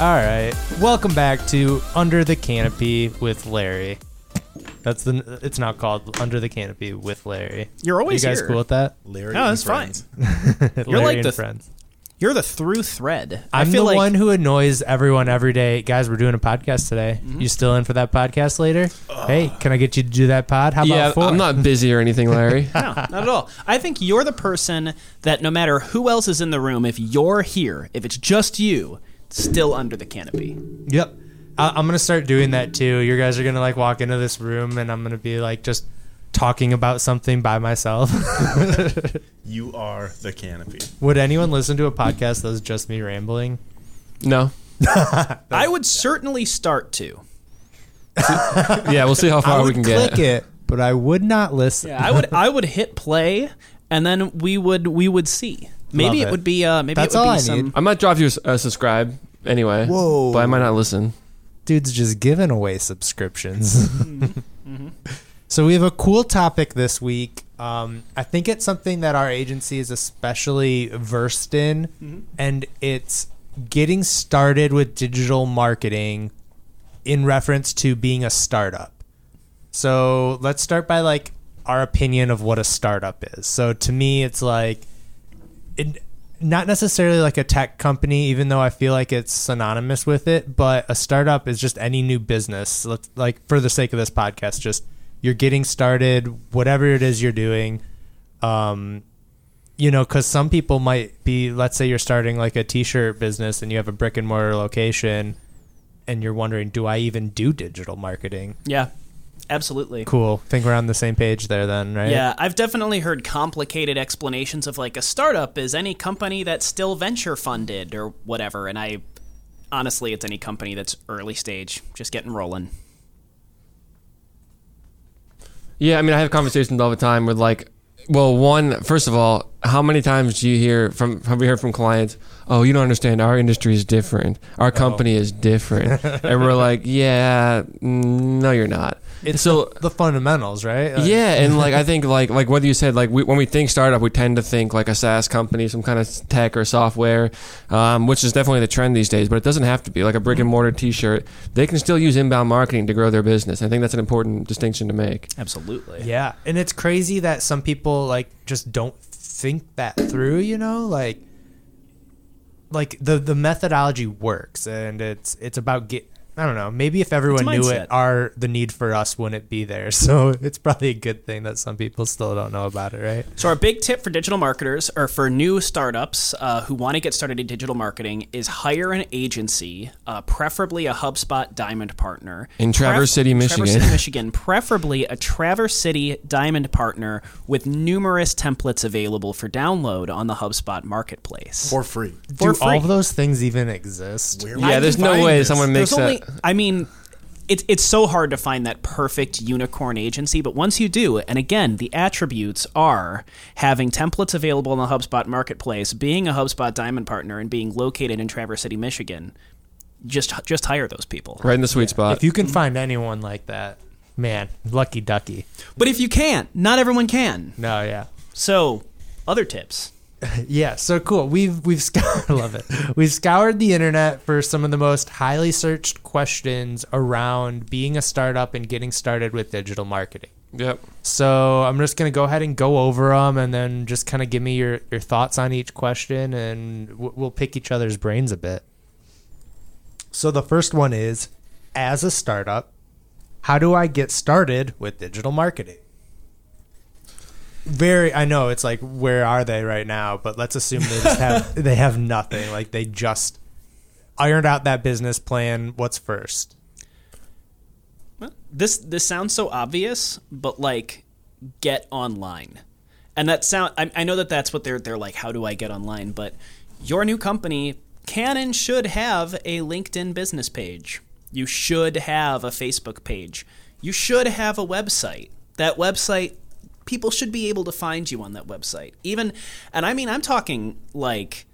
All right. Welcome back to Under the Canopy with Larry. That's the. It's not called Under the Canopy with Larry. You're always you guys here. cool with that? Larry No, and that's fine. friends. Larry like and the- friends. You're the through thread. I I'm feel the like one who annoys everyone every day. Guys, we're doing a podcast today. Mm-hmm. You still in for that podcast later? Hey, can I get you to do that pod? How yeah, about four? I'm not busy or anything, Larry. no, not at all. I think you're the person that no matter who else is in the room, if you're here, if it's just you, still under the canopy. Yep. I- I'm gonna start doing that too. You guys are gonna like walk into this room, and I'm gonna be like just talking about something by myself. You are the canopy. Would anyone listen to a podcast that was just me rambling? No. I would certainly start to. Yeah, we'll see how I far would we can click get. it, but I would not listen. Yeah, I would. I would hit play, and then we would we would see. Maybe it. it. would be. Uh, maybe That's it would all be I some. need. I might drop you a s- a subscribe anyway. Whoa. But I might not listen. Dude's just giving away subscriptions. So we have a cool topic this week. Um, I think it's something that our agency is especially versed in, and it's getting started with digital marketing in reference to being a startup. So let's start by like our opinion of what a startup is. So to me, it's like it, not necessarily like a tech company, even though I feel like it's synonymous with it. But a startup is just any new business. Like for the sake of this podcast, just you're getting started, whatever it is you're doing. Um, you know, because some people might be, let's say you're starting like a t-shirt business and you have a brick and mortar location, and you're wondering, do I even do digital marketing? Yeah, absolutely. Cool. Think we're on the same page there, then, right? Yeah, I've definitely heard complicated explanations of like a startup is any company that's still venture funded or whatever, and I honestly, it's any company that's early stage, just getting rolling. Yeah, I mean, I have conversations all the time with like, well, one, first of all, how many times do you hear from, have we heard from clients, oh, you don't understand, our industry is different. Our company is different. and we're like, yeah, no, you're not. It's so, the, the fundamentals, right? Like- yeah, and like I think like like what you said, like we, when we think startup, we tend to think like a SaaS company, some kind of tech or software, um, which is definitely the trend these days. But it doesn't have to be like a brick and mortar T-shirt. They can still use inbound marketing to grow their business. I think that's an important distinction to make. Absolutely. Yeah, and it's crazy that some people like just don't think that through, you know? Like like the the methodology works and it's it's about get I don't know. Maybe if everyone knew it, our the need for us wouldn't be there. So it's probably a good thing that some people still don't know about it, right? So our big tip for digital marketers or for new startups uh, who want to get started in digital marketing is hire an agency, uh, preferably a HubSpot Diamond partner In Traverse City, Michigan. Traverse Michigan. City, Michigan, preferably a Traverse City Diamond partner with numerous templates available for download on the HubSpot marketplace. For free. For Do all of those things even exist? Where Yeah, there's no way this? someone makes There's only, that. I mean, it's it's so hard to find that perfect unicorn agency, but once you do, and again, the attributes are having templates available in the HubSpot marketplace, being a HubSpot Diamond partner, and being located in Traverse City, Michigan. Just just hire those people. Right in the sweet spot. If you can find anyone like that, man, lucky ducky. But if you can't, not everyone can. No, yeah. So, other tips. Yeah, so cool. We've we've scoured, I love it. We've scoured the internet for some of the most highly searched questions around being a startup and getting started with digital marketing. yep. So I'm just gonna go ahead and go over them, and then just kind of give me your your thoughts on each question, and w- we'll pick each other's brains a bit. So the first one is, as a startup, how do I get started with digital marketing? Very, I know it's like where are they right now? But let's assume they just have they have nothing. Like they just ironed out that business plan. What's first? This this sounds so obvious, but like, get online, and that sound. I, I know that that's what they're they're like. How do I get online? But your new company can and should have a LinkedIn business page. You should have a Facebook page. You should have a website. That website, people should be able to find you on that website. Even, and I mean, I'm talking like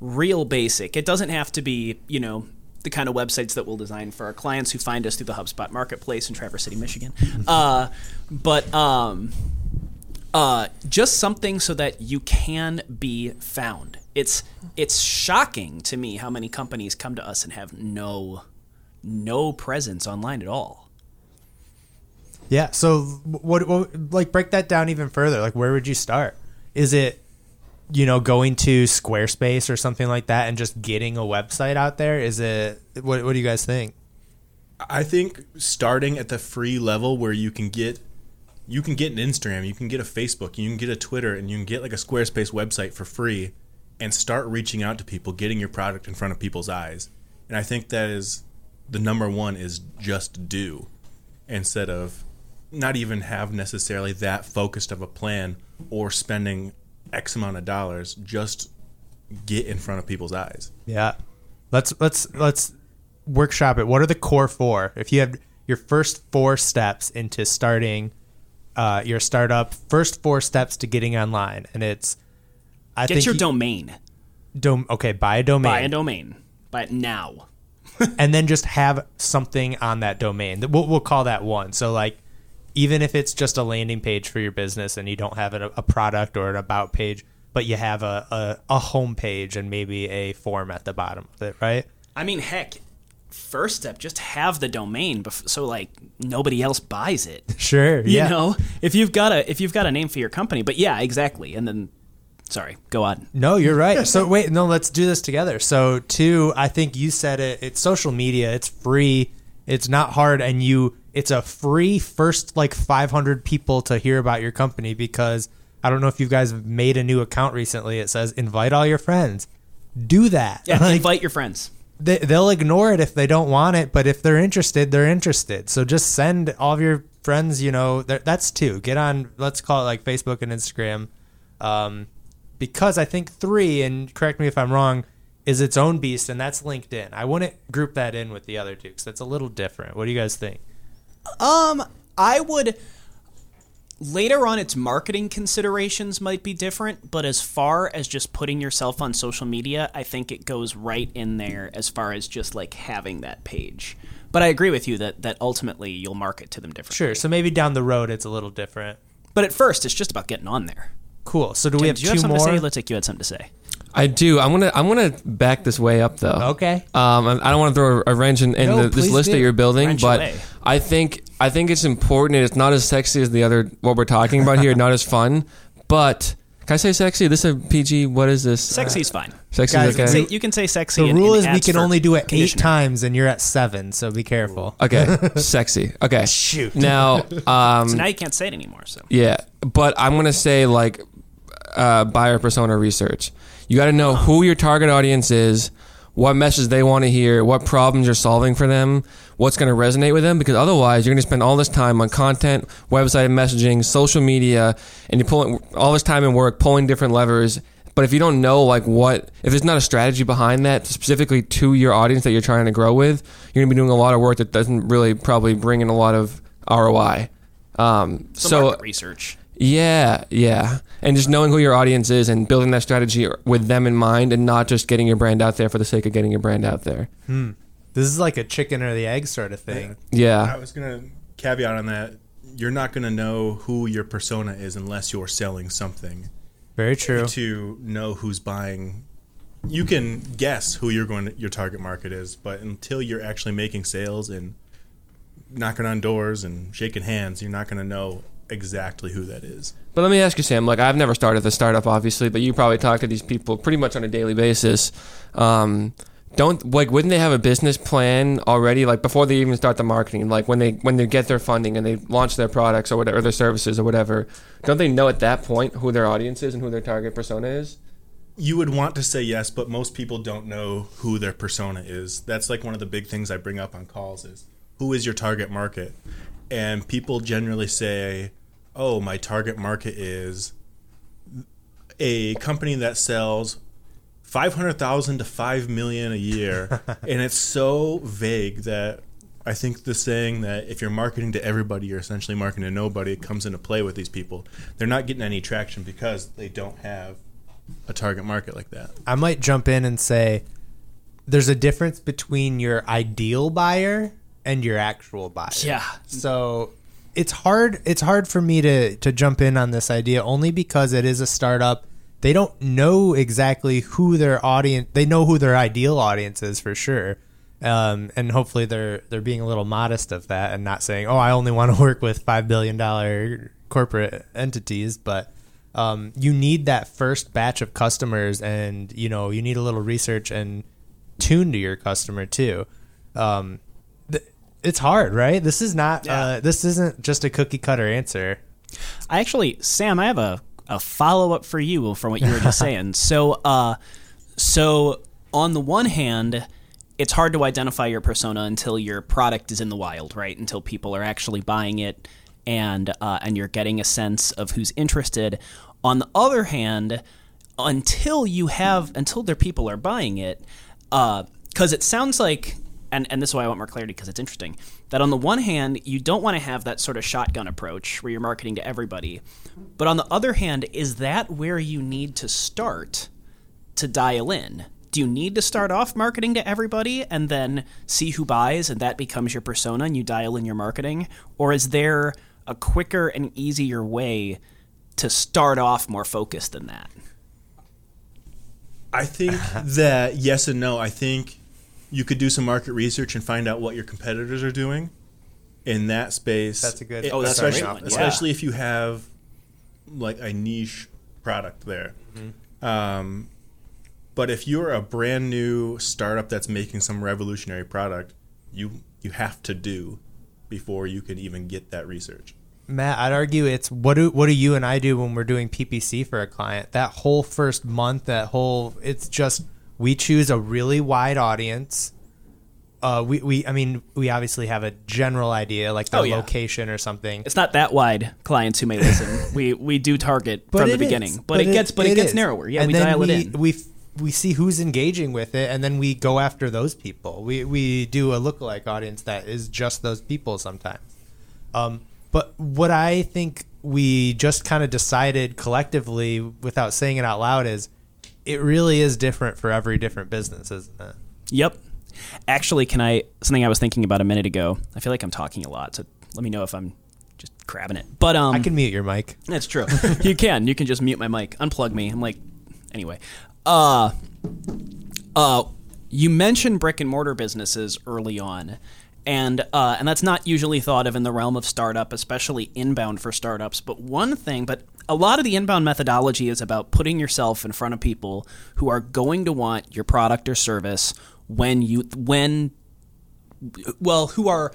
real basic. It doesn't have to be, you know, the kind of websites that we'll design for our clients who find us through the HubSpot marketplace in Traverse City, Michigan. Uh, but um, uh, just something so that you can be found. it's it's shocking to me how many companies come to us and have no no presence online at all. Yeah. So what, what like break that down even further? Like where would you start? Is it you know going to Squarespace or something like that and just getting a website out there? Is it what what do you guys think? I think starting at the free level where you can get you can get an Instagram, you can get a Facebook, you can get a Twitter, and you can get like a Squarespace website for free and start reaching out to people, getting your product in front of people's eyes. And I think that is the number one is just do instead of not even have necessarily that focused of a plan or spending X amount of dollars, just get in front of people's eyes. Yeah. Let's let's let's workshop it. What are the core four? If you have your first four steps into starting uh, your startup, first four steps to getting online, and it's I Get think your you- domain. dom- okay, buy a domain, Buy a domain. Buy it now. and then just have something on that domain. That- We'll, we'll call that one. So like, even if it's just a landing page for your business and you don't have a, a product or an about page, but you have a, a, a home page and maybe a form at the bottom of it, right? I mean, heck, first step, just have the domain, bef- so like nobody else buys it. Sure. You yeah. know, if you've got a if you've got a name for your company, but yeah, exactly. And then, sorry, go on. No, you're right. So wait, no, let's do this together. So two, I think you said it. It's social media. It's free. It's not hard, and you. It's a free first like 500 people to hear about your company because I don't know if you guys have made a new account recently. It says invite all your friends. Do that. Yeah, Like, invite your friends. they, they'll ignore it if they don't want it, but if they're interested, they're interested. So just send all of your friends. You know, that's two. Get on. Let's call it like Facebook and Instagram, um, because I think three. And correct me if I'm wrong. Is its own beast, and that's LinkedIn. I wouldn't group that in with the other two because that's a little different. What do you guys think? Um, I would. Later on, its marketing considerations might be different, but as far as just putting yourself on social media, I think it goes right in there as far as just like having that page. But I agree with you that that ultimately you'll market to them differently. Sure. So maybe down the road it's a little different. But at first, it's just about getting on there. Cool. So do we have do you two have something more? to say? Let's take you had something to say. I do. I'm gonna I'm gonna back this way up though. Okay. Um, I I don't want to throw a wrench in, in No, the, this please list do. that you're building, Wrench but away. I think I think it's important. and It's not as sexy as the other what we're talking about here. Not as fun, but can I say sexy? This is a PG. What is this? Sexy's fine. Sexy. Guys, is okay. Say, you can say sexy. The in- rule in is we ads can for only do it eight conditioner. times, and you're at seven. So be careful. Okay, sexy. Okay. Shoot. Now, um, So now you can't say it anymore. So yeah, but I'm gonna say like uh, buyer persona research. You got to know who your target audience is, what message they want to hear, what problems you're solving for them, what's going to resonate with them. Because otherwise, you're going to spend all this time on content, website messaging, social media, and you're pulling all this time and work pulling different levers. But if you don't know like what, if there's not a strategy behind that specifically to your audience that you're trying to grow with, you're going to be doing a lot of work that doesn't really probably bring in a lot of ROI. Um, so, so research. Yeah, yeah. And just knowing who your audience is and building that strategy with them in mind and not just getting your brand out there for the sake of getting your brand out there. Hmm. This is like a chicken or the egg sort of thing. I Yeah. I was gonna caveat on that. You're not gonna know who your persona is unless you're selling something. Very true. To know who's buying, you can guess who you're going to, your target market is, but until you're actually making sales and knocking on doors and shaking hands, you're not gonna know exactly who that is. But let me ask you, Sam. Like, I've never started a startup, obviously, but you probably talk to these people pretty much on a daily basis. Um, don't like wouldn't they have a business plan already like before they even start the marketing like when they when they get their funding and they launch their products or whatever their services or whatever don't they know at that point who their audience is and who their target persona is You would want to say yes, but most people don't know who their persona is. That's like one of the big things I bring up on calls is who is your target market? And people generally say, "Oh, my target market is a company that sells 500,000 to 5 million a year." and it's so vague that I think the saying that if you're marketing to everybody, you're essentially marketing to nobody comes into play with these people. They're not getting any traction because they don't have a target market like that. I might jump in and say there's a difference between your ideal buyer and your actual buyer. Yeah. So it's hard it's hard for me to to jump in on this idea only because it is a startup they don't know exactly who their audience. They know who their ideal audience is for sure. Um, and hopefully they're they're being a little modest of that and not saying, "Oh, I only want to work with five billion dollar corporate entities." But um, you need that first batch of customers, and you know you need a little research and tune to your customer too. Um, it's hard, right? This is not. Yeah. Uh, this isn't just a cookie cutter answer. I actually, Sam, I have a, a follow up for you from what you were just saying. So, uh, so on the one hand, it's hard to identify your persona until your product is in the wild, right? Until people are actually buying it, and uh, and you're getting a sense of who's interested. On the other hand, until you have until their people are buying it, because it sounds like. And, and this is why I want more clarity because it's interesting that on the one hand you don't want to have that sort of shotgun approach where you're marketing to everybody, but on the other hand, is that where you need to start to dial in? Do you need to start off marketing to everybody and then see who buys and that becomes your persona and you dial in your marketing? Or is there a quicker and easier way to start off more focused than that? I think that yes and no. I think you could do some market research and find out what your competitors are doing in that space. That's a good- It- Oh, that's especially, one, yeah. especially if you have like a niche product there. Mm-hmm. Um, but if you're a brand new startup that's making some revolutionary product, you you have to do before you can even get that research. Matt, I'd argue it's what do what do you and I do when we're doing PPC for a client? That whole first month, that whole it's just we choose a really wide audience. Uh, we, we I mean we obviously have a general idea like the Oh, yeah. location or something. It's not that wide, clients who may listen. we we do target from the beginning, is. but, it gets but it, gets is. narrower. Yeah, And we dial we, it in. We we see who's engaging with it, and then we go after those people. We we do a lookalike audience that is just those people sometimes. Um, but what I think we just kind of decided collectively, without saying it out loud, is it really is different for every different business, isn't it? Yep. Actually, can I something I was thinking about a minute ago? I feel like I'm talking a lot, so let me know if I'm just grabbing it. But um, I can mute your mic. That's true. you can. You can just mute my mic, unplug me. I'm like, anyway. Uh, uh, you mentioned brick and mortar businesses early on, and uh, and that's not usually thought of in the realm of startup, especially inbound for startups. But one thing, but a lot of the inbound methodology is about putting yourself in front of people who are going to want your product or service when you when well who are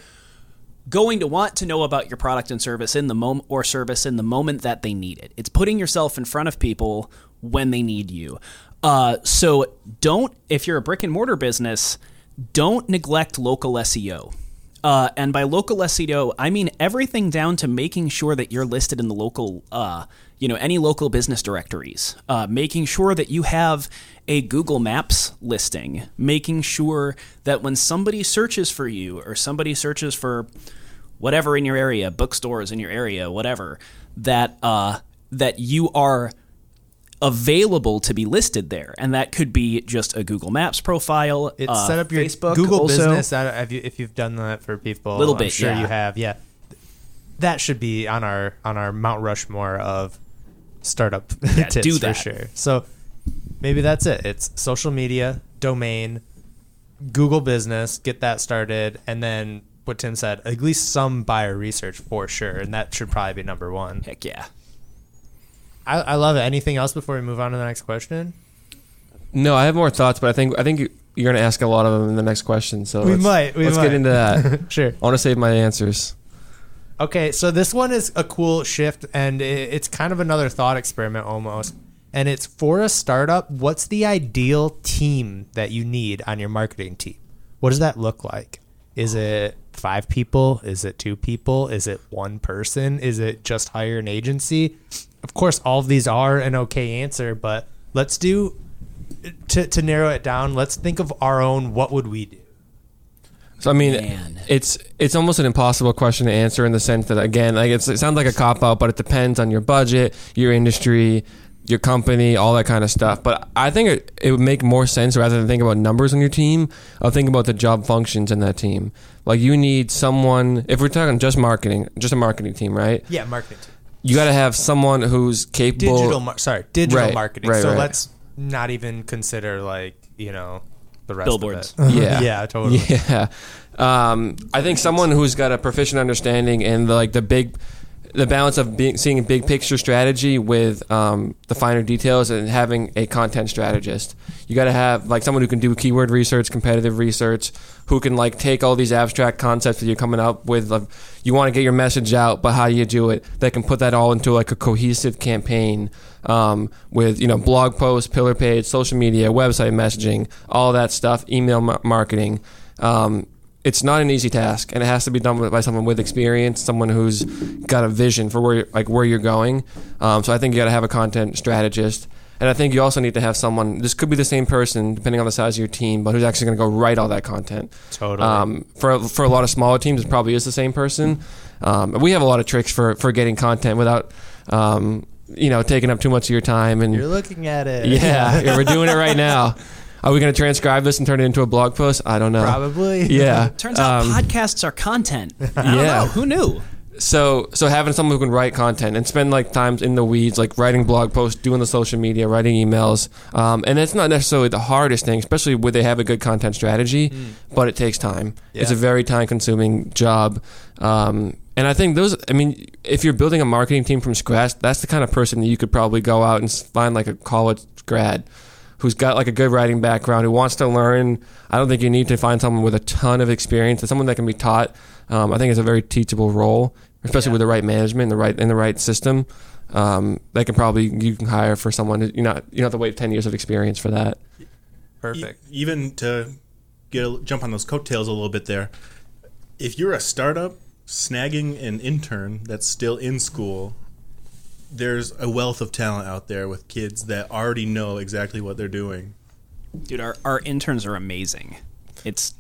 going to want to know about your product and service in the moment or service in the moment that they need it. It's putting yourself in front of people when they need you. Uh, so don't if you're a brick and mortar business, don't neglect local SEO. Uh, and by local SEO, I mean everything down to making sure that you're listed in the local, uh, you know, any local business directories. Uh, making sure that you have a Google Maps listing. Making sure that when somebody searches for you or somebody searches for whatever in your area, bookstores in your area, whatever, that uh, that you are available to be listed there, and that could be just a Google Maps profile. It's uh, set up your Facebook Google also. Business. I don't, have you, if you've done that for people, a Little I'm bit, sure yeah. you have. Yeah, that should be on our on our Mount Rushmore of startup Yeah, tips do for that. sure. So maybe that's it. It's social media, domain, Google Business, get that started, and then what Tim said, at least some buyer research for sure, and that should probably be number one. Heck yeah. I, I love it. Anything else before we move on to the next question? No, I have more thoughts, but I think I think you- you're going to ask a lot of them in the next question. So We let's, might, we let's might. get into that. Sure. I want to save my answers. Okay, so this one is a cool shift, and it's kind of another thought experiment almost. And it's for a startup, what's the ideal team that you need on your marketing team? What does that look like? Is it five people? Is it two people? Is it one person? Is it just hire an agency? Of course, all of these are an okay answer, but let's do to, to narrow it down. Let's think of our own. What would we do? So I mean, Man. it's it's almost an impossible question to answer in the sense that again, like it's, it sounds like a cop out, but it depends on your budget, your industry, your company, all that kind of stuff. But I think it, it would make more sense rather than think about numbers on your team, I'll think about the job functions in that team. Like you need someone if we're talking just marketing, just a marketing team, right? Yeah, marketing team. you got to have someone who's capable. digital mar- sorry digital Right, marketing right, so right. let's not even consider like you know the rest Billboards. of it Yeah. yeah totally Yeah. Um, I think someone who's got a proficient understanding and the, like the big, the balance of being seeing a big picture strategy with um, the finer details and having a content strategist. You got to have like someone who can do keyword research, competitive research, who can like take all these abstract concepts that you're coming up with. Like, you want to get your message out, but how do you do it? That can put that all into like a cohesive campaign um, with you know blog posts, pillar page, social media, website messaging, all that stuff, email mar- marketing. Um, it's not an easy task, and it has to be done by someone with experience, someone who's got a vision for where you're, like where you're going. Um, so I think you got to have a content strategist, and I think you also need to have someone. This could be the same person, depending on the size of your team, but who's actually going to go write all that content. Totally. Um, for for a lot of smaller teams, it probably is the same person. Um, we have a lot of tricks for for getting content without. Um, you know, taking up too much of your time, and you're looking at it yeah, yeah, we're doing it right now. Are we going to transcribe this and turn it into a blog post? I don't know. probably Yeah. Turns out Um, podcasts are content. I don't Yeah. know. Who knew? So so having someone who can write content and spend like times in the weeds, like writing blog posts, doing the social media, writing emails, um, and it's not necessarily the hardest thing, especially where they have a good content strategy, but it takes time. It's a very time consuming job. Um, and I think those, I mean, if you're building a marketing team from scratch, that's the kind of person that you could probably go out and find like a college grad who's got like a good writing background, who wants to learn. I don't think you need to find someone with a ton of experience. It's someone that can be taught. Um, I think it's a very teachable role, especially Yeah. with the right management, the right in the right system. Um, they can probably you can hire for someone. who- You not you don't have to wait ten years of experience for that. perfect E- even to get a, jump on those coattails a little bit there. If you're a startup, snagging an intern that's still in school, there's a wealth of talent out there with kids that already know exactly what they're doing. Dude, our, our interns are amazing. It's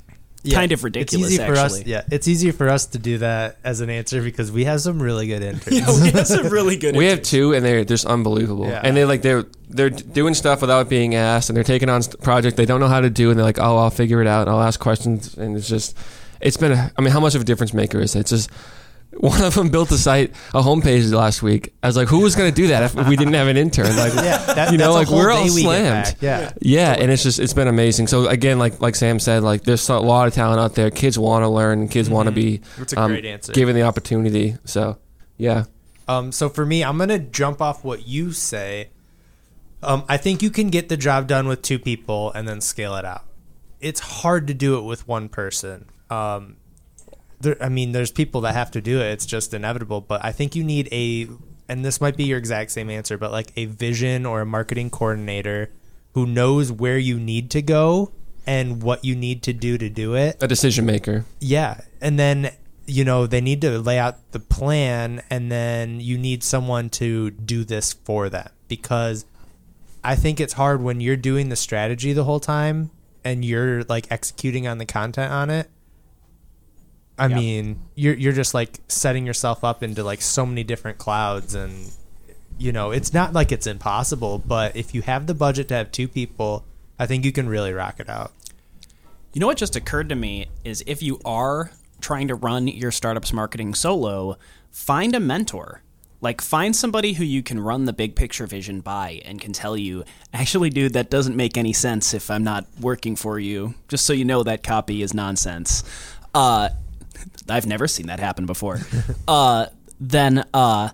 Yeah, kind of ridiculous, It's easy for us. Yeah, it's easier for us to do that as an answer because we have some really good interns. Yeah, we have some really good We have two, and they're just unbelievable. Yeah. And they like they're they're doing stuff without being asked, and they're taking on st- project they don't know how to do, and they're like, "Oh, I'll figure it out. and I'll ask questions." And it's just, it's been. A, I mean, how much of a difference maker is it? It's just. One of them built a site, a homepage last week. I was like, "Who was going to do that if we didn't have an intern?" Like, yeah, that, you know, like we're all day we slammed. Yeah, Yeah, and it's just it's been amazing. So again, like like Sam said, like there's a lot of talent out there. Kids want to learn. Kids want to be That's a um, great answer. given the opportunity. So yeah, Um, so for me, I'm gonna jump off what you say. Um, I think you can get the job done with two people and then scale it out. It's hard to do it with one person. Um, there, I mean, there's people that have to do it. It's just inevitable. But I think you need a, and this might be your exact same answer, but like a vision or a marketing coordinator who knows where you need to go and what you need to do to do it. a decision maker. Yeah, and then you know they need to lay out the plan, and then you need someone to do this for them because I think it's hard when you're doing the strategy the whole time and you're like executing on the content on it. I Yeah. mean, you're you're just like setting yourself up into like so many different clouds and you know, it's not like it's impossible, but if you have the budget to have two people, I think you can really rock it out. You know what just occurred to me is if you are trying to run your startup's marketing solo, find a mentor. Like find somebody who you can run the big picture vision by and can tell you, actually dude, that doesn't make any sense if I'm not working for you. Just so you know that copy is nonsense. Uh I've never seen that happen before. uh then uh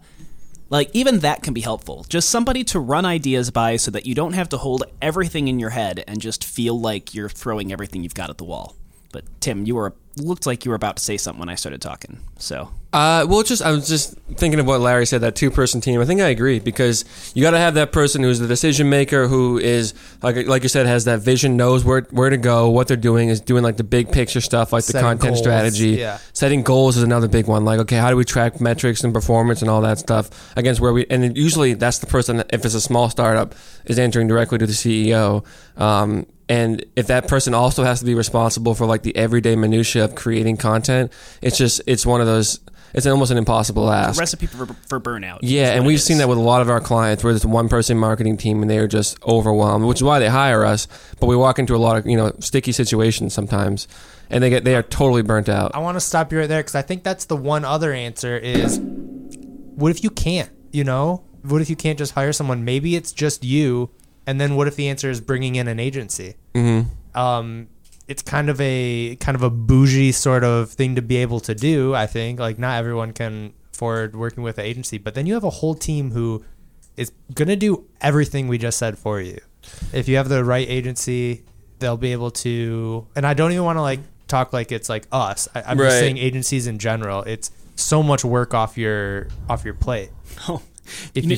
like even that can be helpful. Just somebody to run ideas by so that you don't have to hold everything in your head and just feel like you're throwing everything you've got at the wall. But Tim, you were looked like you were about to say something when I started talking. So Uh, well, just I was just thinking of what Larry said. That two-person team. I think I agree because you got to have that person who's the decision maker, who is like like you said has that vision, knows where where to go, what they're doing, is doing like the big picture stuff, like the content goals, strategy. yeah. Setting goals is another big one. Like, okay, how do we track metrics and performance and all that stuff against where we? And usually that's the person. that, If it's a small startup, is answering directly to the CEO. Um, and if that person also has to be responsible for like the everyday minutia of creating content, it's just it's one of those. It's almost an impossible ask. recipe for, for burnout. Yeah, and we've seen that with a lot of our clients where there's a one person marketing team and they're just overwhelmed, which is why they hire us. But we walk into a lot of, you know, sticky situations sometimes and they get they are totally burnt out. I want to stop you right there because I think that's the one other answer is what if you can't? You know, what if you can't just hire someone? Maybe it's just you, and then what if the answer is bringing in an agency? Mm-hmm. Um, it's kind of a kind of a bougie sort of thing to be able to do. I think like not everyone can afford working with an agency, but then you have a whole team who is gonna do everything we just said for you. If you have the right agency, they'll be able to. And I don't even want to like talk like it's like us. I, I'm Right. just saying agencies in general. It's so much work off your off your plate. Oh, If You you,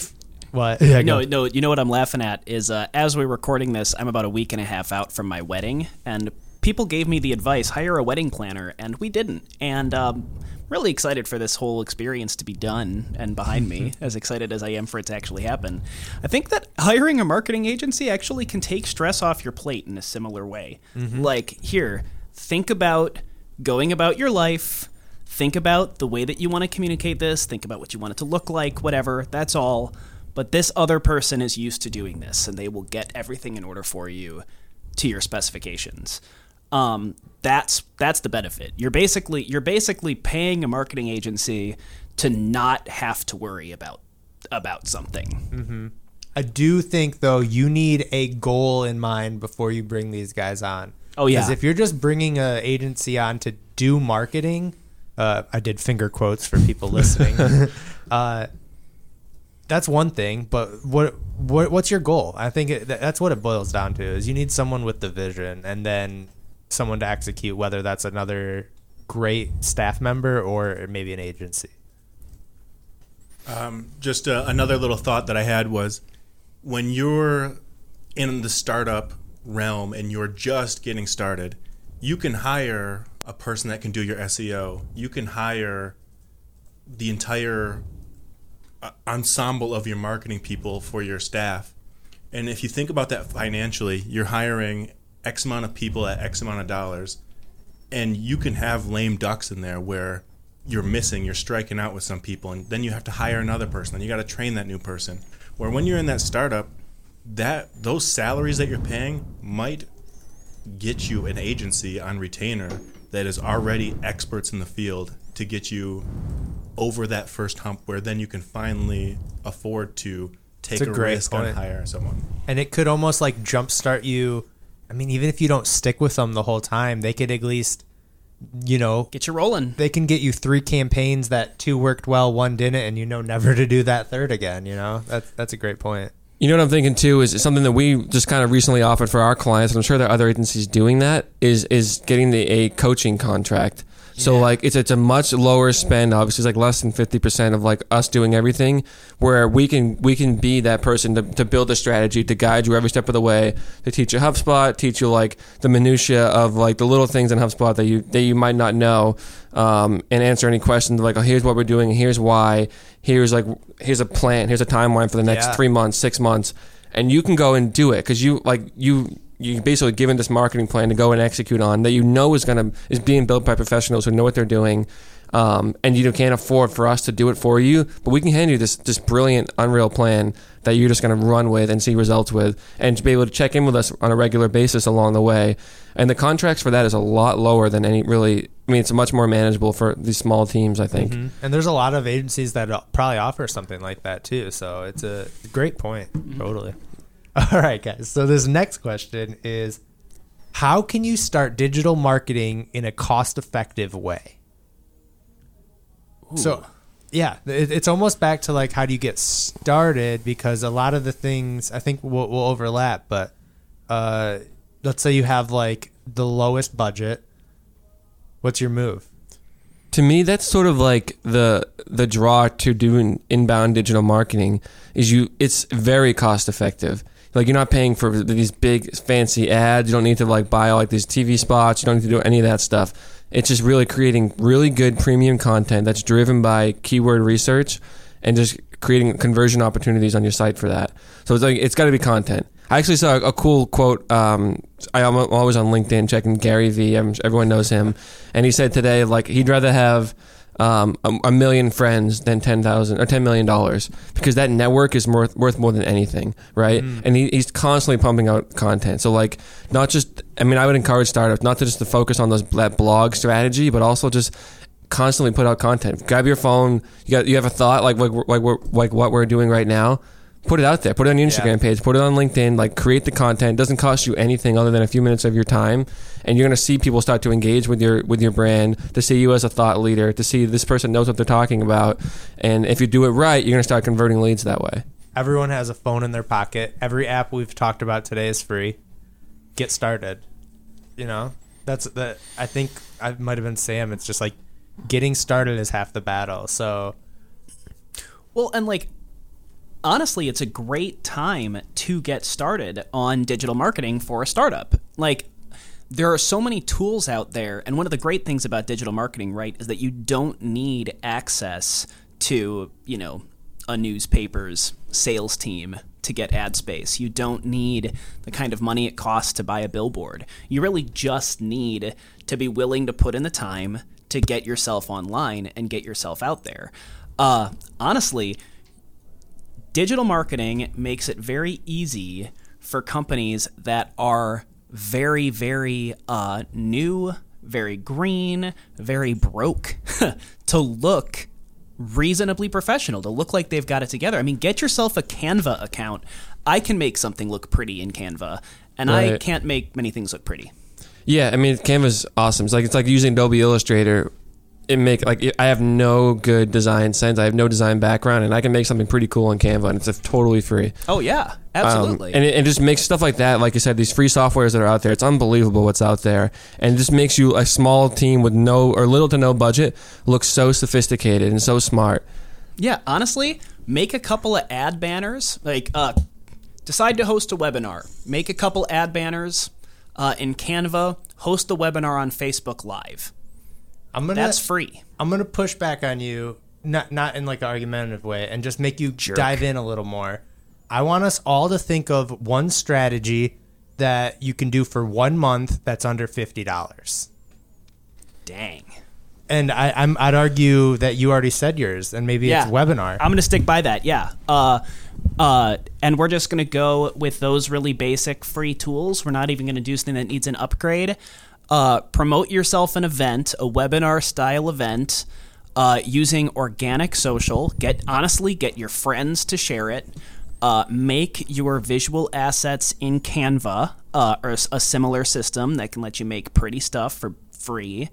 what? Yeah, no, go. no. You know what I'm laughing at is uh, as we're recording this, I'm about a week and a half out from my wedding, and people gave me the advice: hire a wedding planner, and we didn't. And um, really excited for this whole experience to be done and behind me. as excited as I am for it to actually happen, I think that hiring a marketing agency actually can take stress off your plate in a similar way. Like here, think about going about your life. Think about the way that you want to communicate this. Think about what you want it to look like, whatever. That's all. But this other person is used to doing this, and they will get everything in order for you to your specifications. Um, that's that's the benefit. You're basically you're basically paying a marketing agency to not have to worry about about something. I do think though you need a goal in mind before you bring these guys on. Oh, yeah. Because if you're just bringing an agency on to do marketing, uh, I did finger quotes for people listening. uh, that's one thing, but what what what's your goal? I think it, that's what it boils down to. Is you need someone with the vision, and then someone to execute. Whether that's another great staff member or maybe an agency. Um, just uh, another little thought that I had was when you're in the startup realm and you're just getting started, you can hire a person that can do your SEO. You can hire the entire uh, ensemble of your marketing people for your staff. And if you think about that financially, you're hiring X amount of people at X amount of dollars, and you can have lame ducks in there where you're missing, you're striking out with some people, and then you have to hire another person, and you got to train that new person. Where when you're in that startup, that those salaries that you're paying might get you an agency on retainer that is already experts in the field to get you over that first hump where then you can finally afford to take It's a, a risk point. hire someone. and it could almost like jumpstart you. I mean, even if you don't stick with them the whole time, they could at least, you know, Get you rolling. they can get you three campaigns that two worked well, one didn't, and you know never to do that third again. You know, that's that's a great point. You know what I'm thinking too is something that we just kind of recently offered for our clients, and I'm sure there are other agencies doing that. Is is getting the, a coaching contract. So Yeah. like it's it's a much lower spend. Obviously, it's like less than fifty percent of like us doing everything. Where we can we can be that person to, to build a strategy to guide you every step of the way, to teach you HubSpot, teach you like the minutia of like the little things in HubSpot that you that you might not know, um, and answer any questions like oh here's what we're doing, here's why, here's like here's a plan, here's a timeline for the next Yeah. three months, six months, and you can go and do it because you like you you basically given this marketing plan to go and execute on that you know is gonna is being built by professionals who know what they're doing. Um, and you can't afford for us to do it for you, but we can hand you this this brilliant, unreal plan that you're just going to run with and see results with, and to be able to check in with us on a regular basis along the way. And the contracts for that is a lot lower than any really. I mean, it's much more manageable for these small teams. I think. And there's a lot of agencies that uh, probably offer something like that too. So it's a great point. Totally. All right, guys. So this next question is, how can you start digital marketing in a cost-effective way? So, yeah, it, it's almost back to like how do you get started because a lot of the things I think will, will overlap. But uh, let's say you have like the lowest budget. What's your move? To me, that's sort of like the the draw to doing inbound digital marketing is you. It's very cost effective. Like you're not paying for these big fancy ads. You don't need to like buy all like these TV spots. You don't need to do any of that stuff. It's just really creating really good premium content that's driven by keyword research and just creating conversion opportunities on your site for that. So it's like it's got to be content. I actually saw a cool quote. Um, I am always on LinkedIn checking Gary. I'm- Everyone knows him, and he said today like he'd rather have um, a, a million friends than ten thousand or ten million dollars because that network is worth worth more than anything, right? And he, he's constantly pumping out content. So like not just I mean I would encourage startups not to just to focus on those that blog strategy, but also just constantly put out content. Grab your phone. You got you have a thought like like like like what we're doing right now. Put it out there. Put it on your Instagram Yeah. page. Put it on LinkedIn. Like create the content. It doesn't cost you anything other than a few minutes of your time, and you're gonna see people start to engage with your with your brand, to see you as a thought leader, to see this person knows what they're talking about, and if you do it right, you're gonna start converting leads that way. Everyone has a phone in their pocket. Every app we've talked about today is free. Get started. You know, that's the. I think I might have been Sam. It's just like getting started is half the battle. So Well, and like honestly, it's a great time to get started on digital marketing for a startup. Like there are so many tools out there, and one of the great things about digital marketing, right, is that you don't need access to, you know, a newspaper's sales team to get ad space. You don't need the kind of money it costs to buy a billboard. You really just need to be willing to put in the time to get yourself online and get yourself out there. Uh, honestly, digital marketing makes it very easy for companies that are very, very uh, new, very green, very broke to look reasonably professional, to look like they've got it together. I mean, get yourself a Canva account. I can make something look pretty in Canva, and I can't make many things look pretty. Yeah, I mean Canva's awesome. It's like it's like using Adobe Illustrator. It make like it, I have no good design sense. I have no design background, and I can make something pretty cool in Canva, and it's uh, totally free. Oh yeah, Um, absolutely. and it, it just makes stuff like that, like you said, these free softwares that are out there. It's unbelievable what's out there, and it just makes you a small team with no or little to no budget look so sophisticated and so smart. Yeah, honestly, make a couple of ad banners. Like, uh, decide to host a webinar. Make a couple ad banners uh, in Canva. Host the webinar on Facebook Live. I'm gonna That's free. I'm gonna push back on you, not not in like an argumentative way, and just make you Jerk. dive in a little more. I want us all to think of one strategy that you can do for one month that's under fifty dollars. Dang. And I, I'm I'd argue that you already said yours, and maybe Yeah. it's webinar. I'm going to stick by that. Yeah. Uh, uh, and we're just going to go with those really basic free tools. We're not even going to do something that needs an upgrade. Uh, promote yourself an event, a webinar style event, uh, using organic social. Get honestly, get your friends to share it. Uh, make your visual assets in Canva uh, or a similar system that can let you make pretty stuff for free,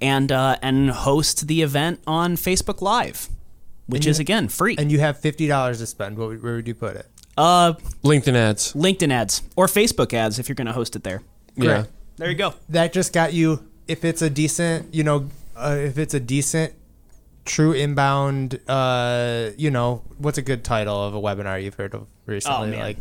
and uh, and host the event on Facebook Live which is again free. and you have fifty dollars to spend. What, where would you put it? uh, LinkedIn ads, LinkedIn ads or Facebook ads if you're going to host it there. yeah. There you go. That just got you. If it's a decent, you know, uh, if it's a decent, true inbound, uh, you know, what's a good title of a webinar you've heard of recently? Oh, man. Like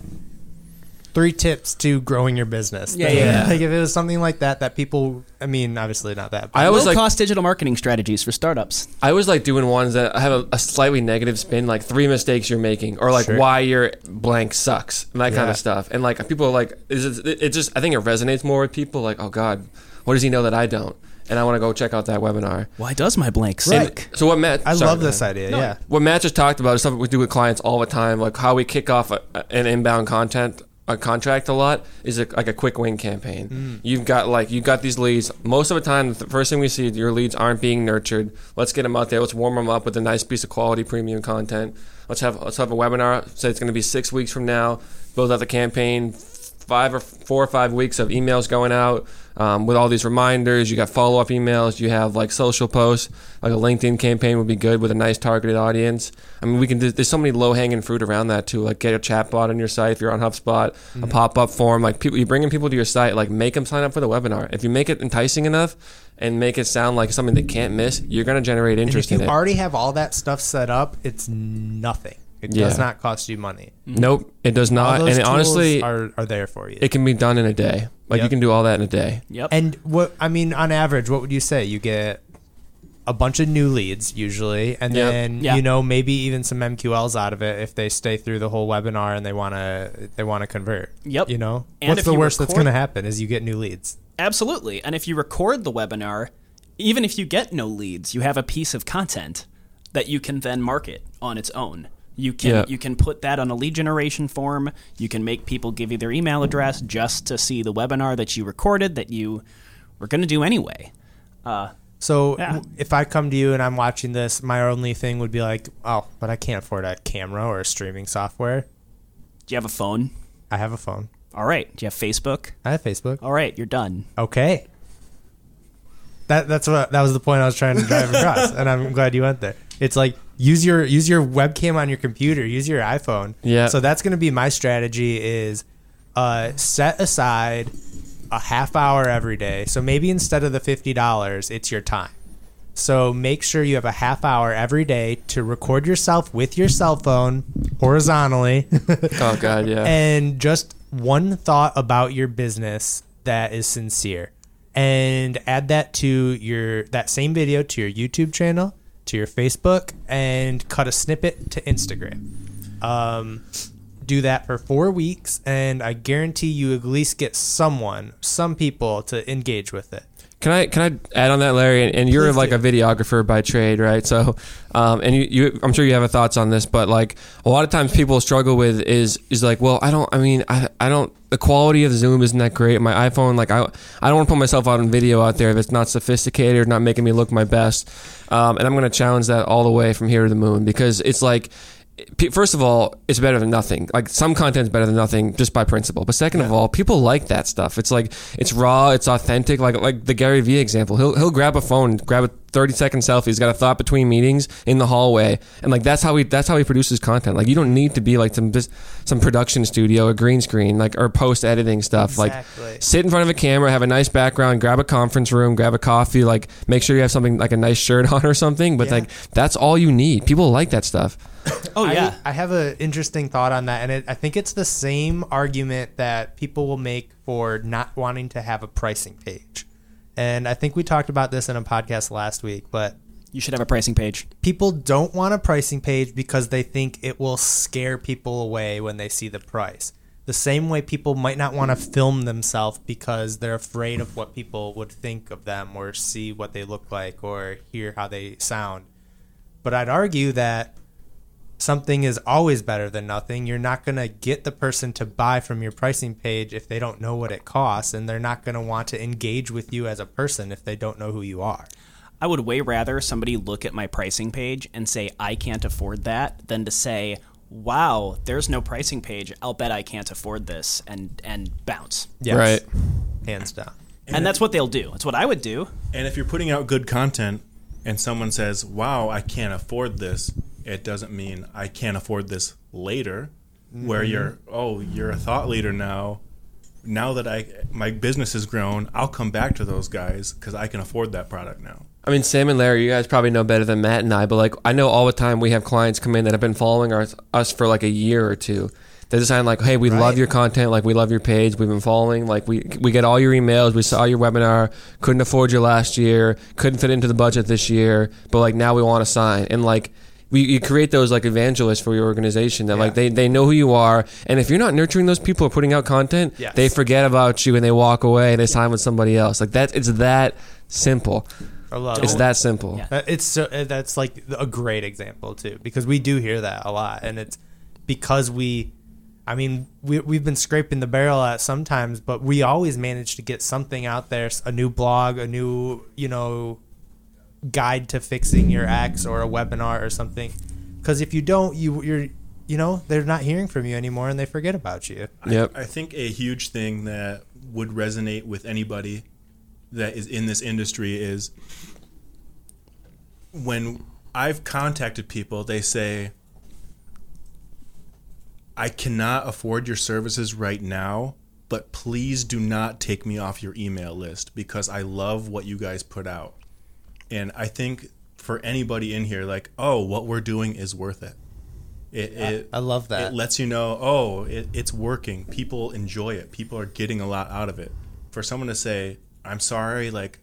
three tips to growing your business. Yeah, yeah. like if it was something like that, that people. I mean, obviously not that. But I always Low like cost digital marketing strategies for startups. I was like doing ones that have a, a slightly negative spin, like three mistakes you're making, or like Sure. why your blank sucks, and that kind of stuff. And like people are like, is it, it just I think it resonates more with people. Like, oh God, what does he know that I don't? And I want to go check out that webinar. Why does my blank Right. suck? So what Matt? I sorry, love this man. idea. Yeah. What Matt just talked about is something we do with clients all the time, like how we kick off a, an inbound content a contract a lot is a, like a quick win campaign. Mm. You've got like you've got these leads. Most of the time, the first thing we see, your leads aren't being nurtured. Let's get them out there. Let's warm them up with a nice piece of quality premium content. Let's have let's have a webinar. Say it's going to be six weeks from now. Build out the campaign. Five or four or five weeks of emails going out um, with all these reminders. You got follow up emails. You have like social posts. Like a LinkedIn campaign would be good with a nice targeted audience. I mean, we can. do There's so many low hanging fruit around that too. Like get a chatbot on your site if you're on HubSpot, a pop up form. Like people, you're bringing people to your site. Like make them sign up for the webinar. If you make it enticing enough and make it sound like something they can't miss, you're going to generate And interest if you in already have all that stuff set up, it's nothing. It Yeah. does not cost you money. nope, it does All not. those And it, tools honestly, are, are there for you. it can be done in a day. Like you Yep. can do all that in a day. Yep. And what I mean, on average, what would you say? You get a bunch of new leads usually, and Yep. then Yeah. you know maybe even some MQLs out of it if they stay through the whole webinar and they want to they want to convert. Yep. You know, And what's if the you worst that's record- going to happen is you get new leads. Absolutely. And if you record the webinar, even if you get no leads, you have a piece of content that you can then market on its own. You can Yeah. you can put that on a lead generation form. You can make people give you their email address just to see the webinar that you recorded that you were going to do anyway. Uh, So Yeah. if I come to you and I'm watching this, my only thing would be like, oh, but I can't afford a camera or a streaming software. Do you have a phone? I have a phone. All right. Do you have Facebook? I have Facebook. All right, you're done. Okay. That that's what that was the point I was trying to drive across, and I'm glad you went there. It's like use your use your webcam on your computer, use your iPhone. Yeah. So that's going to be my strategy is uh, set aside a half hour every day. So maybe instead of the fifty dollars, it's your time. So make sure you have a half hour every day to record yourself with your cell phone horizontally. Oh God, yeah. and just one thought about your business that is sincere and add that to your that same video to your YouTube channel, to your Facebook and cut a snippet to Instagram. Um, do that for 4 weeks and I guarantee you at least get someone, some people to engage with it. Can I can I add on that, Larry? And, and you're Please like do. a videographer by trade, right? So, um, and you, you, I'm sure you have thoughts on this, but like a lot of times people struggle with is is like, well, I don't. I mean, I I don't. The quality of the Zoom isn't that great. My iPhone, like I I don't want to put myself out on video out there if it's not sophisticated or not making me look my best. Um, and I'm going to challenge that all the way from here to the moon because it's like first of all, it's better than nothing. Like some content's better than nothing just by principle. But second of all, people like that stuff. It's like it's raw, it's authentic. Like like the Gary Vee example. He'll he'll grab a phone, grab a thirty second selfie. He's got a thought between meetings in the hallway, and like that's how he that's how he produces content. Like you don't need to be like some just some production studio, a green screen, like or post editing stuff. Exactly. Like sit in front of a camera, have a nice background, grab a conference room, grab a coffee. Like make sure you have something like a nice shirt on or something. But Yeah. like that's all you need. People like that stuff. Oh yeah. I, I have an interesting thought on that, and it, I think it's the same argument that people will make for not wanting to have a pricing page. And I think we talked about this in a podcast last week, but you should have a pricing page. people don't want a pricing page because they think it will scare people away when they see the price. The same way people might not want to film themselves because they're afraid of what people would think of them or see what they look like or hear how they sound. But I'd argue that something is always better than nothing. You're not going to get the person to buy from your pricing page if they don't know what it costs, and they're not going to want to engage with you as a person if they don't know who you are. I would way rather somebody look at my pricing page and say I can't afford that than to say, "Wow, there's no pricing page. I'll bet I can't afford this," and and bounce. Yes. Right. Hands down. And that's what they'll do. That's what I would do. And if you're putting out good content and someone says, "Wow, I can't afford this," it doesn't mean I can't afford this later. Where mm-hmm. you're, oh, you're a thought leader now. Now that I my business has grown, I'll come back to those guys because I can afford that product now. I mean, Sam and Larry, you guys probably know better than Matt and I, but like I know all the time we have clients come in that have been following our, us for like a year or two. They decide like, hey, we love your content, like we love your page, we've been following, like we we get all your emails, we saw your webinar, couldn't afford you last year, couldn't fit into the budget this year, but like now we want to sign, and like. We, you create those like evangelists for your organization that like they, they know who you are and if you're not nurturing those people or putting out content Yes. they forget about you and they walk away and they sign with somebody else like that it's that simple I love it's it. that simple Yeah. It's so uh, that's like a great example too because we do hear that a lot, and it's because we, I mean, we we've been scraping the barrel at sometimes, but we always manage to get something out there, a new blog, a new you know, guide to fixing your ex or a webinar or something. Because if you don't, you you're you know they're not hearing from you anymore, and they forget about you. Yep. I think a huge thing that would resonate with anybody that is in this industry is when I've contacted people, they say, I cannot afford your services right now, but please do not take me off your email list because I love what you guys put out. And I think for anybody in here, like, oh, what we're doing is worth it. It, it I love that. it lets you know, oh, it, it's working. People enjoy it. People are getting a lot out of it. For someone to say, I'm sorry, like,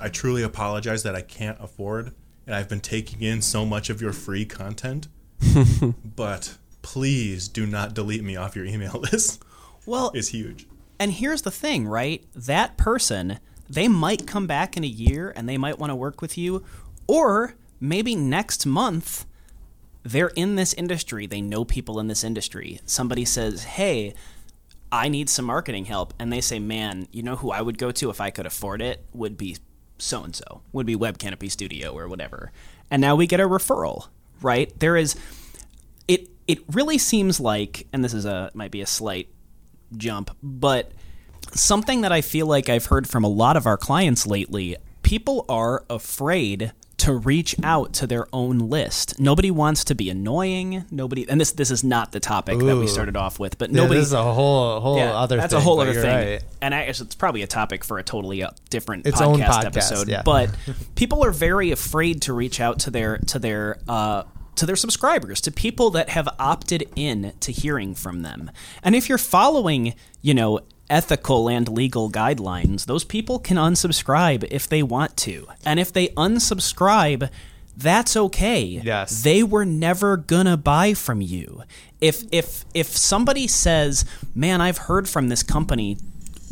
I truly apologize that I can't afford, and I've been taking in so much of your free content, but please do not delete me off your email list, Well, is huge. And here's the thing, right? That person, they might come back in a year and they might want to work with you, or maybe next month they're in this industry, they know people in this industry. Somebody says, "Hey, I need some marketing help." And they say, "Man, you know who I would go to if I could afford it would be so and so would be Web Canopy Studio or whatever, and now we get a referral. Right there is it. It really seems like, and this is a might be a slight jump, but something that I feel like I've heard from a lot of our clients lately. People are afraid to reach out to their own list. Nobody wants to be annoying. Nobody, and this this is not the topic that we started off with, but Yeah, nobody. this is a whole whole yeah, other. that's thing, a whole other thing, right. and I it's probably a topic for a totally uh, different Its podcast, own podcast, episode. yeah. But people are very afraid to reach out to their to their uh, to their subscribers, to people that have opted in to hearing from them. And if you're following, you know, ethical and legal guidelines, those people can unsubscribe if they want to. And if they unsubscribe, that's okay. Yes. They were never gonna buy from you. If if if somebody says, "Man, I've heard from this company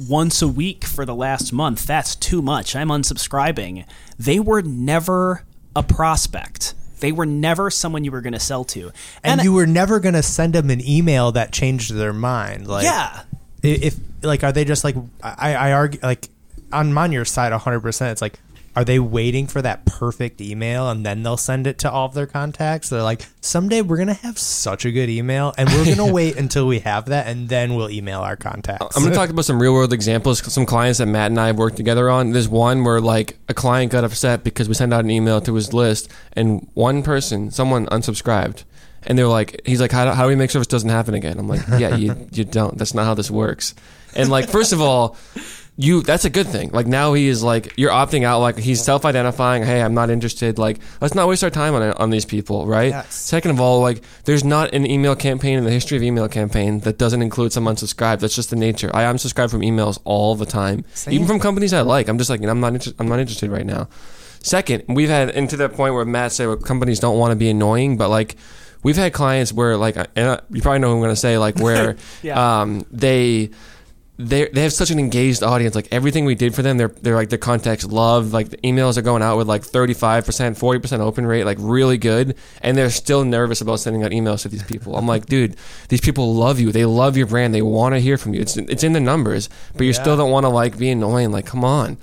once a week for the last month. That's too much. I'm unsubscribing." They were never a prospect. They were never someone you were going to sell to. and, you were never gonna send them an email that changed their mind. Like, yeah. If like, are they just like I, I argue like on on your side, hundred percent. It's like, are they waiting for that perfect email and then they'll send it to all of their contacts? They're like, someday we're gonna have such a good email, and we're gonna wait until we have that, and then we'll email our contacts. I'm going to talk about some real world examples, some clients that Matt and I have worked together on. There's one where like a client got upset because we sent out an email to his list and one person, someone unsubscribed. And they're like, he's like, how do, how do we make sure this doesn't happen again? I'm like, yeah, you, you don't. That's not how this works. And like, first of all, you that's a good thing. Like now he is like you're opting out. Like he's self-identifying. Hey, I'm not interested. Like let's not waste our time on on these people, right? Yes. Second of all, like there's not an email campaign in the history of email campaign that doesn't include some unsubscribed. That's just the nature. I unsubscribe from emails all the time, Same. even from companies I like. I'm just like I'm not inter- I'm not interested right now. Second, we've had into that point where Matt said where companies don't want to be annoying, but like we've had clients where like and uh, you probably know who I'm going to say like where Yeah. um, they they they have such an engaged audience. Like everything we did for them, they're they're like their contacts love. Like the emails are going out with like thirty five percent, forty percent open rate, like really good. And they're still nervous about sending out emails to these people. I'm like, dude, these people love you. They love your brand. They want to hear from you. It's it's in the numbers, but you Yeah. still don't want to like be annoying. Like, come on,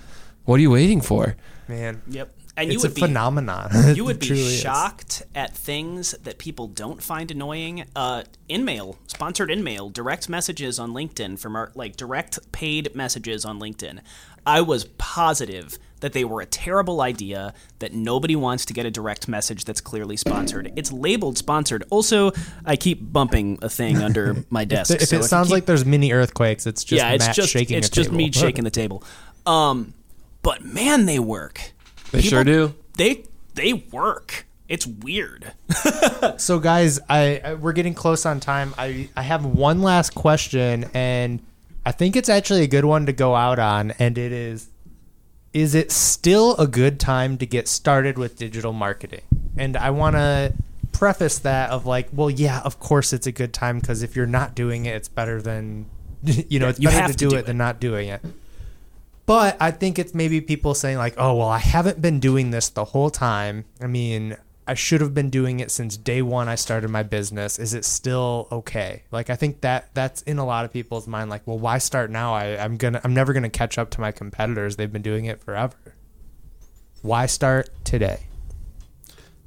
what are you waiting for? Man, Yep. And you it's would a be phenomenon. you would be truly is. shocked at things that people don't find annoying. Uh, InMail, sponsored InMail, direct messages on LinkedIn from our like direct paid messages on LinkedIn. I was positive that they were a terrible idea. That nobody wants to get a direct message that's clearly sponsored. It's labeled sponsored. Also, I keep bumping a thing under my desk. If so it you sounds keep- like there's mini earthquakes, it's just yeah, it's Matt just shaking it's just table. me shaking the table. Um, but man, they work. They sure do. They they work. It's weird. So, guys, I, I we're getting close on time. I I have one last question, and I think it's actually a good one to go out on, and it is: Is it still a good time to get started with digital marketing? And I want to preface that of like, well, yeah, of course it's a good time because if you're not doing it, it's better than you know, it's you better have to to do, do it, it. than not doing it. But I think it's maybe people saying like, "Oh, well, I haven't been doing this the whole time. I mean, I should have been doing it since day one I started my business. Is it still okay?" Like, I think that that's in a lot of people's mind. Like, well, why start now? I, I'm gonna, I'm never gonna catch up to my competitors. They've been doing it forever. Why start today?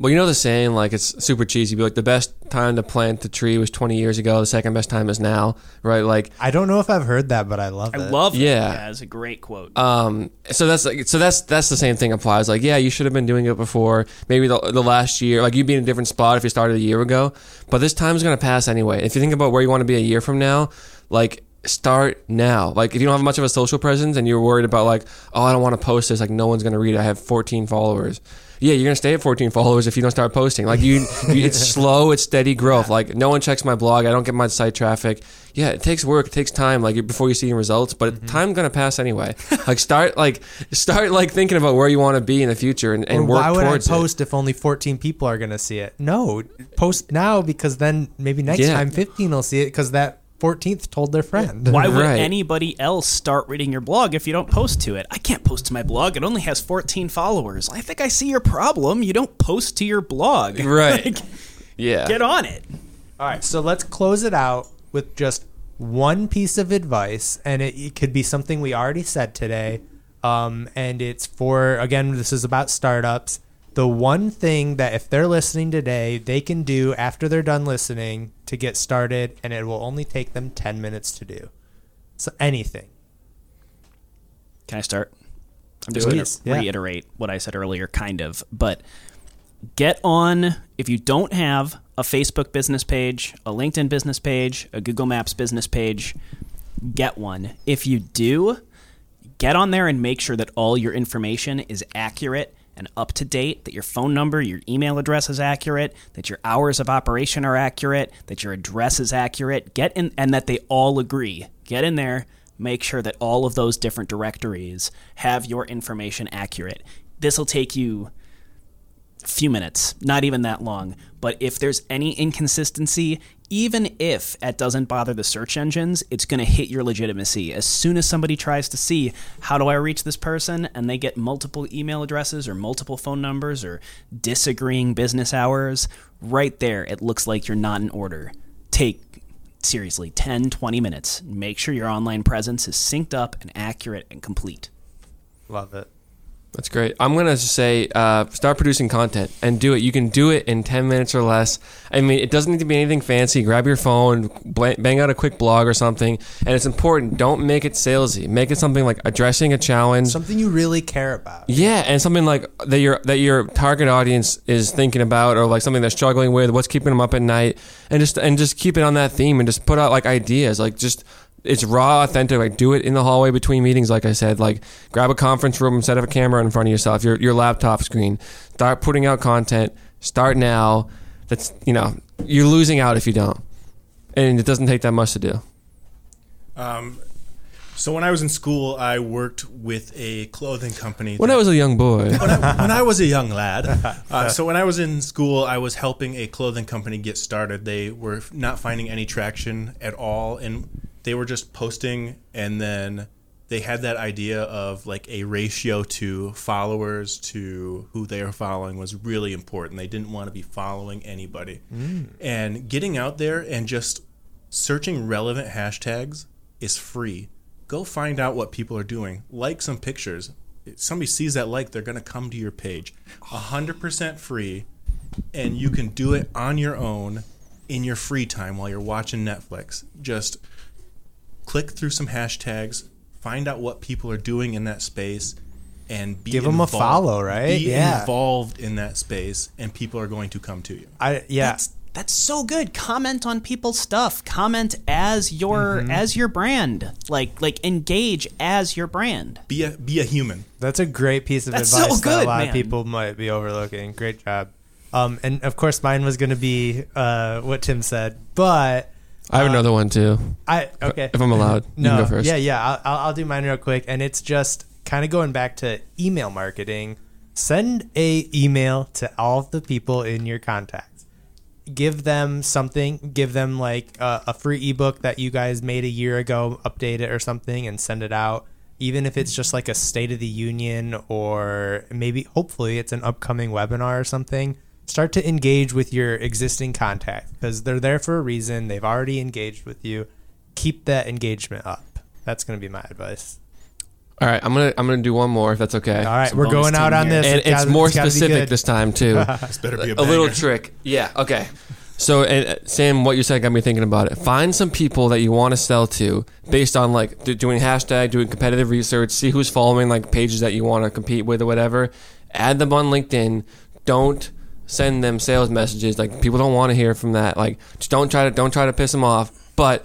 Well, you know the saying, like it's super cheesy, but like the best time to plant the tree was 20 years ago. The second best time is now, right? Like, I don't know if I've heard that, but I love I it. love it. Yeah. yeah, it's a great quote. um, so that's like, so that's that's the same thing applies. Like, yeah, you should have been doing it before. Maybe the, the last year, like you'd be in a different spot if you started a year ago. But this time's gonna pass anyway. If you think about where you want to be a year from now, like start now. Like if you don't have much of a social presence and you're worried about like, oh, I don't want to post this, like no one's gonna read it. I have 14 followers. Yeah, you're gonna stay at 14 followers if you don't start posting. Like you, you it's slow, it's steady growth. Like no one checks my blog. I don't get much site traffic. Yeah, it takes work, it takes time. Like before you see results, but mm-hmm. time's gonna pass anyway. like start like start like thinking about where you want to be in the future and, and Or work why would I towards it. post if only 14 people are going to see it? No, post now because then maybe next Yeah. time 15 will see it because that 14th told their friend. Why would Right. anybody else start reading your blog if you don't post to it? I can't post to my blog. It only has 14 followers. I think I see your problem. You don't post to your blog. Right. Like, Yeah. get on it. All right, so let's close it out with just one piece of advice, and it, it could be something we already said today, Um, and it's for again, this is about startups. The one thing that if they're listening today, they can do after they're done listening to get started, and it will only take them ten minutes to do. So anything. Can I start? I'm just going to yeah. reiterate what I said earlier, kind of. But get on, if you don't have a Facebook business page, a LinkedIn business page, a Google Maps business page, get one. If you do, get on there and make sure that all your information is accurate and up to date, that your phone number, your email address is accurate, that your hours of operation are accurate, that your address is accurate. Get in and that they all agree. Get in there, make sure that all of those different directories have your information accurate. This will take you few minutes, not even that long. But if there's any inconsistency, even if it doesn't bother the search engines, it's going to hit your legitimacy. As soon as somebody tries to see, how do I reach this person? And they get multiple email addresses or multiple phone numbers or disagreeing business hours, right there, it looks like you're not in order. Take seriously 10, 20 minutes. Make sure your online presence is synced up and accurate and complete. Love it. That's great. I'm gonna say uh, start producing content and do it. You can do it in 10 minutes or less. I mean, it doesn't need to be anything fancy. Grab your phone, bang out a quick blog or something. And it's important. Don't make it salesy. Make it something like addressing a challenge. Something you really care about. Yeah, and something like that your that your target audience is thinking about, or like something they're struggling with. What's keeping them up at night, and just and just keep it on that theme, and just put out like ideas, like just it's raw, authentic. Like do it in the hallway between meetings, like I said. Like grab a conference room and set up a camera in front of yourself, your your laptop screen. Start putting out content. Start now. That's you know you're losing out if you don't, and it doesn't take that much to do. Um, so when I was in school, I worked with a clothing company. When that- I was a young boy, when I, when I was a young lad. Uh, so when I was in school, I was helping a clothing company get started. They were not finding any traction at all, and they were just posting, and then they had that idea of like a ratio to followers to who they are following was really important. They didn't want to be following anybody, mm. and getting out there and just searching relevant hashtags is free. Go find out what people are doing. Like some pictures. If somebody sees that like, they're going to come to your page. 100% free, and you can do it on your own in your free time while you're watching Netflix. Just click through some hashtags, find out what people are doing in that space, and be them a follow, right? Be Yeah. involved in that space, and people are going to come to you. I yeah. That's that's so good. Comment on people's stuff. Comment as your as your brand. Like like engage as your brand. Be a be a human. That's a great piece of That's so advice that a lot man. of people might be overlooking. Great job. Um, and of course, mine was going to be uh, what Tim said, but I have another one too. I okay. If I'm allowed, you no, go first. yeah, yeah. I'll, I'll, I'll do mine real quick, and it's just kind of going back to email marketing. Send a email to all of the people in your contacts. Give them something. Give them like a, a free ebook that you guys made a year ago. Update it or something, and send it out. Even if it's just like a State of the Union, or maybe hopefully it's an upcoming webinar or something. Start to engage with your existing contact because they're there for a reason. They've already engaged with you keep that engagement up. That's going to be my advice. All right, I'm gonna I'm gonna do one more if that's okay. All right, Some we're going out on here. this. and It's it's gotta- more it's gotta be specific this time too. This better be a, a little trick. Yeah. Okay. So, uh, Sam, what you said got me thinking about it. Find some people that you want to sell to based on like doing hashtag, doing competitive research, see who's following like pages that you want to compete with or whatever. Add them on LinkedIn. Don't send them sales messages. Like people don't want to hear from that. Like just don't try to don't try to piss them off. But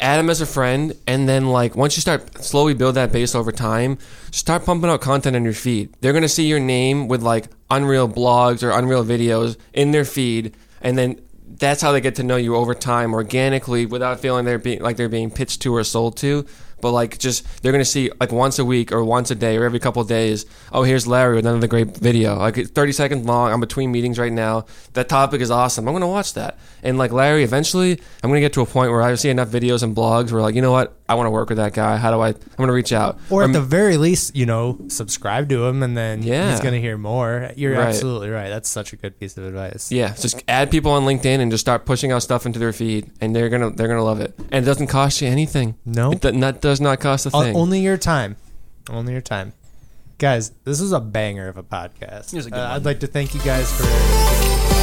add them as a friend, and then like once you start slowly build that base over time, start pumping out content on your feed. They're gonna see your name with like Unreal blogs or Unreal videos in their feed, and then that's how they get to know you over time organically without feeling they're being like they're being pitched to or sold to. But like just they're gonna see like once a week or once a day or every couple days. Oh, here's Larry with another great video. Like it's 30 seconds long. I'm between meetings right now. That topic is awesome. I'm gonna watch that. And like Larry, eventually I'm gonna get to a point where I see enough videos and blogs where like you know what I want to work with that guy. How do I? I'm gonna reach out. Or at the very least, you know, subscribe to him, and then Yeah. he's going to hear more. You're Right. absolutely right. That's such a good piece of advice. Yeah, just add people on LinkedIn and just start pushing out stuff into their feed, and they're gonna they're gonna love it. And it doesn't cost you anything. No, It do- not, does not cost a O- thing. only your time. Only your time. Guys, this is a banger of a podcast. It was a good Uh, one. I'd like to thank you guys for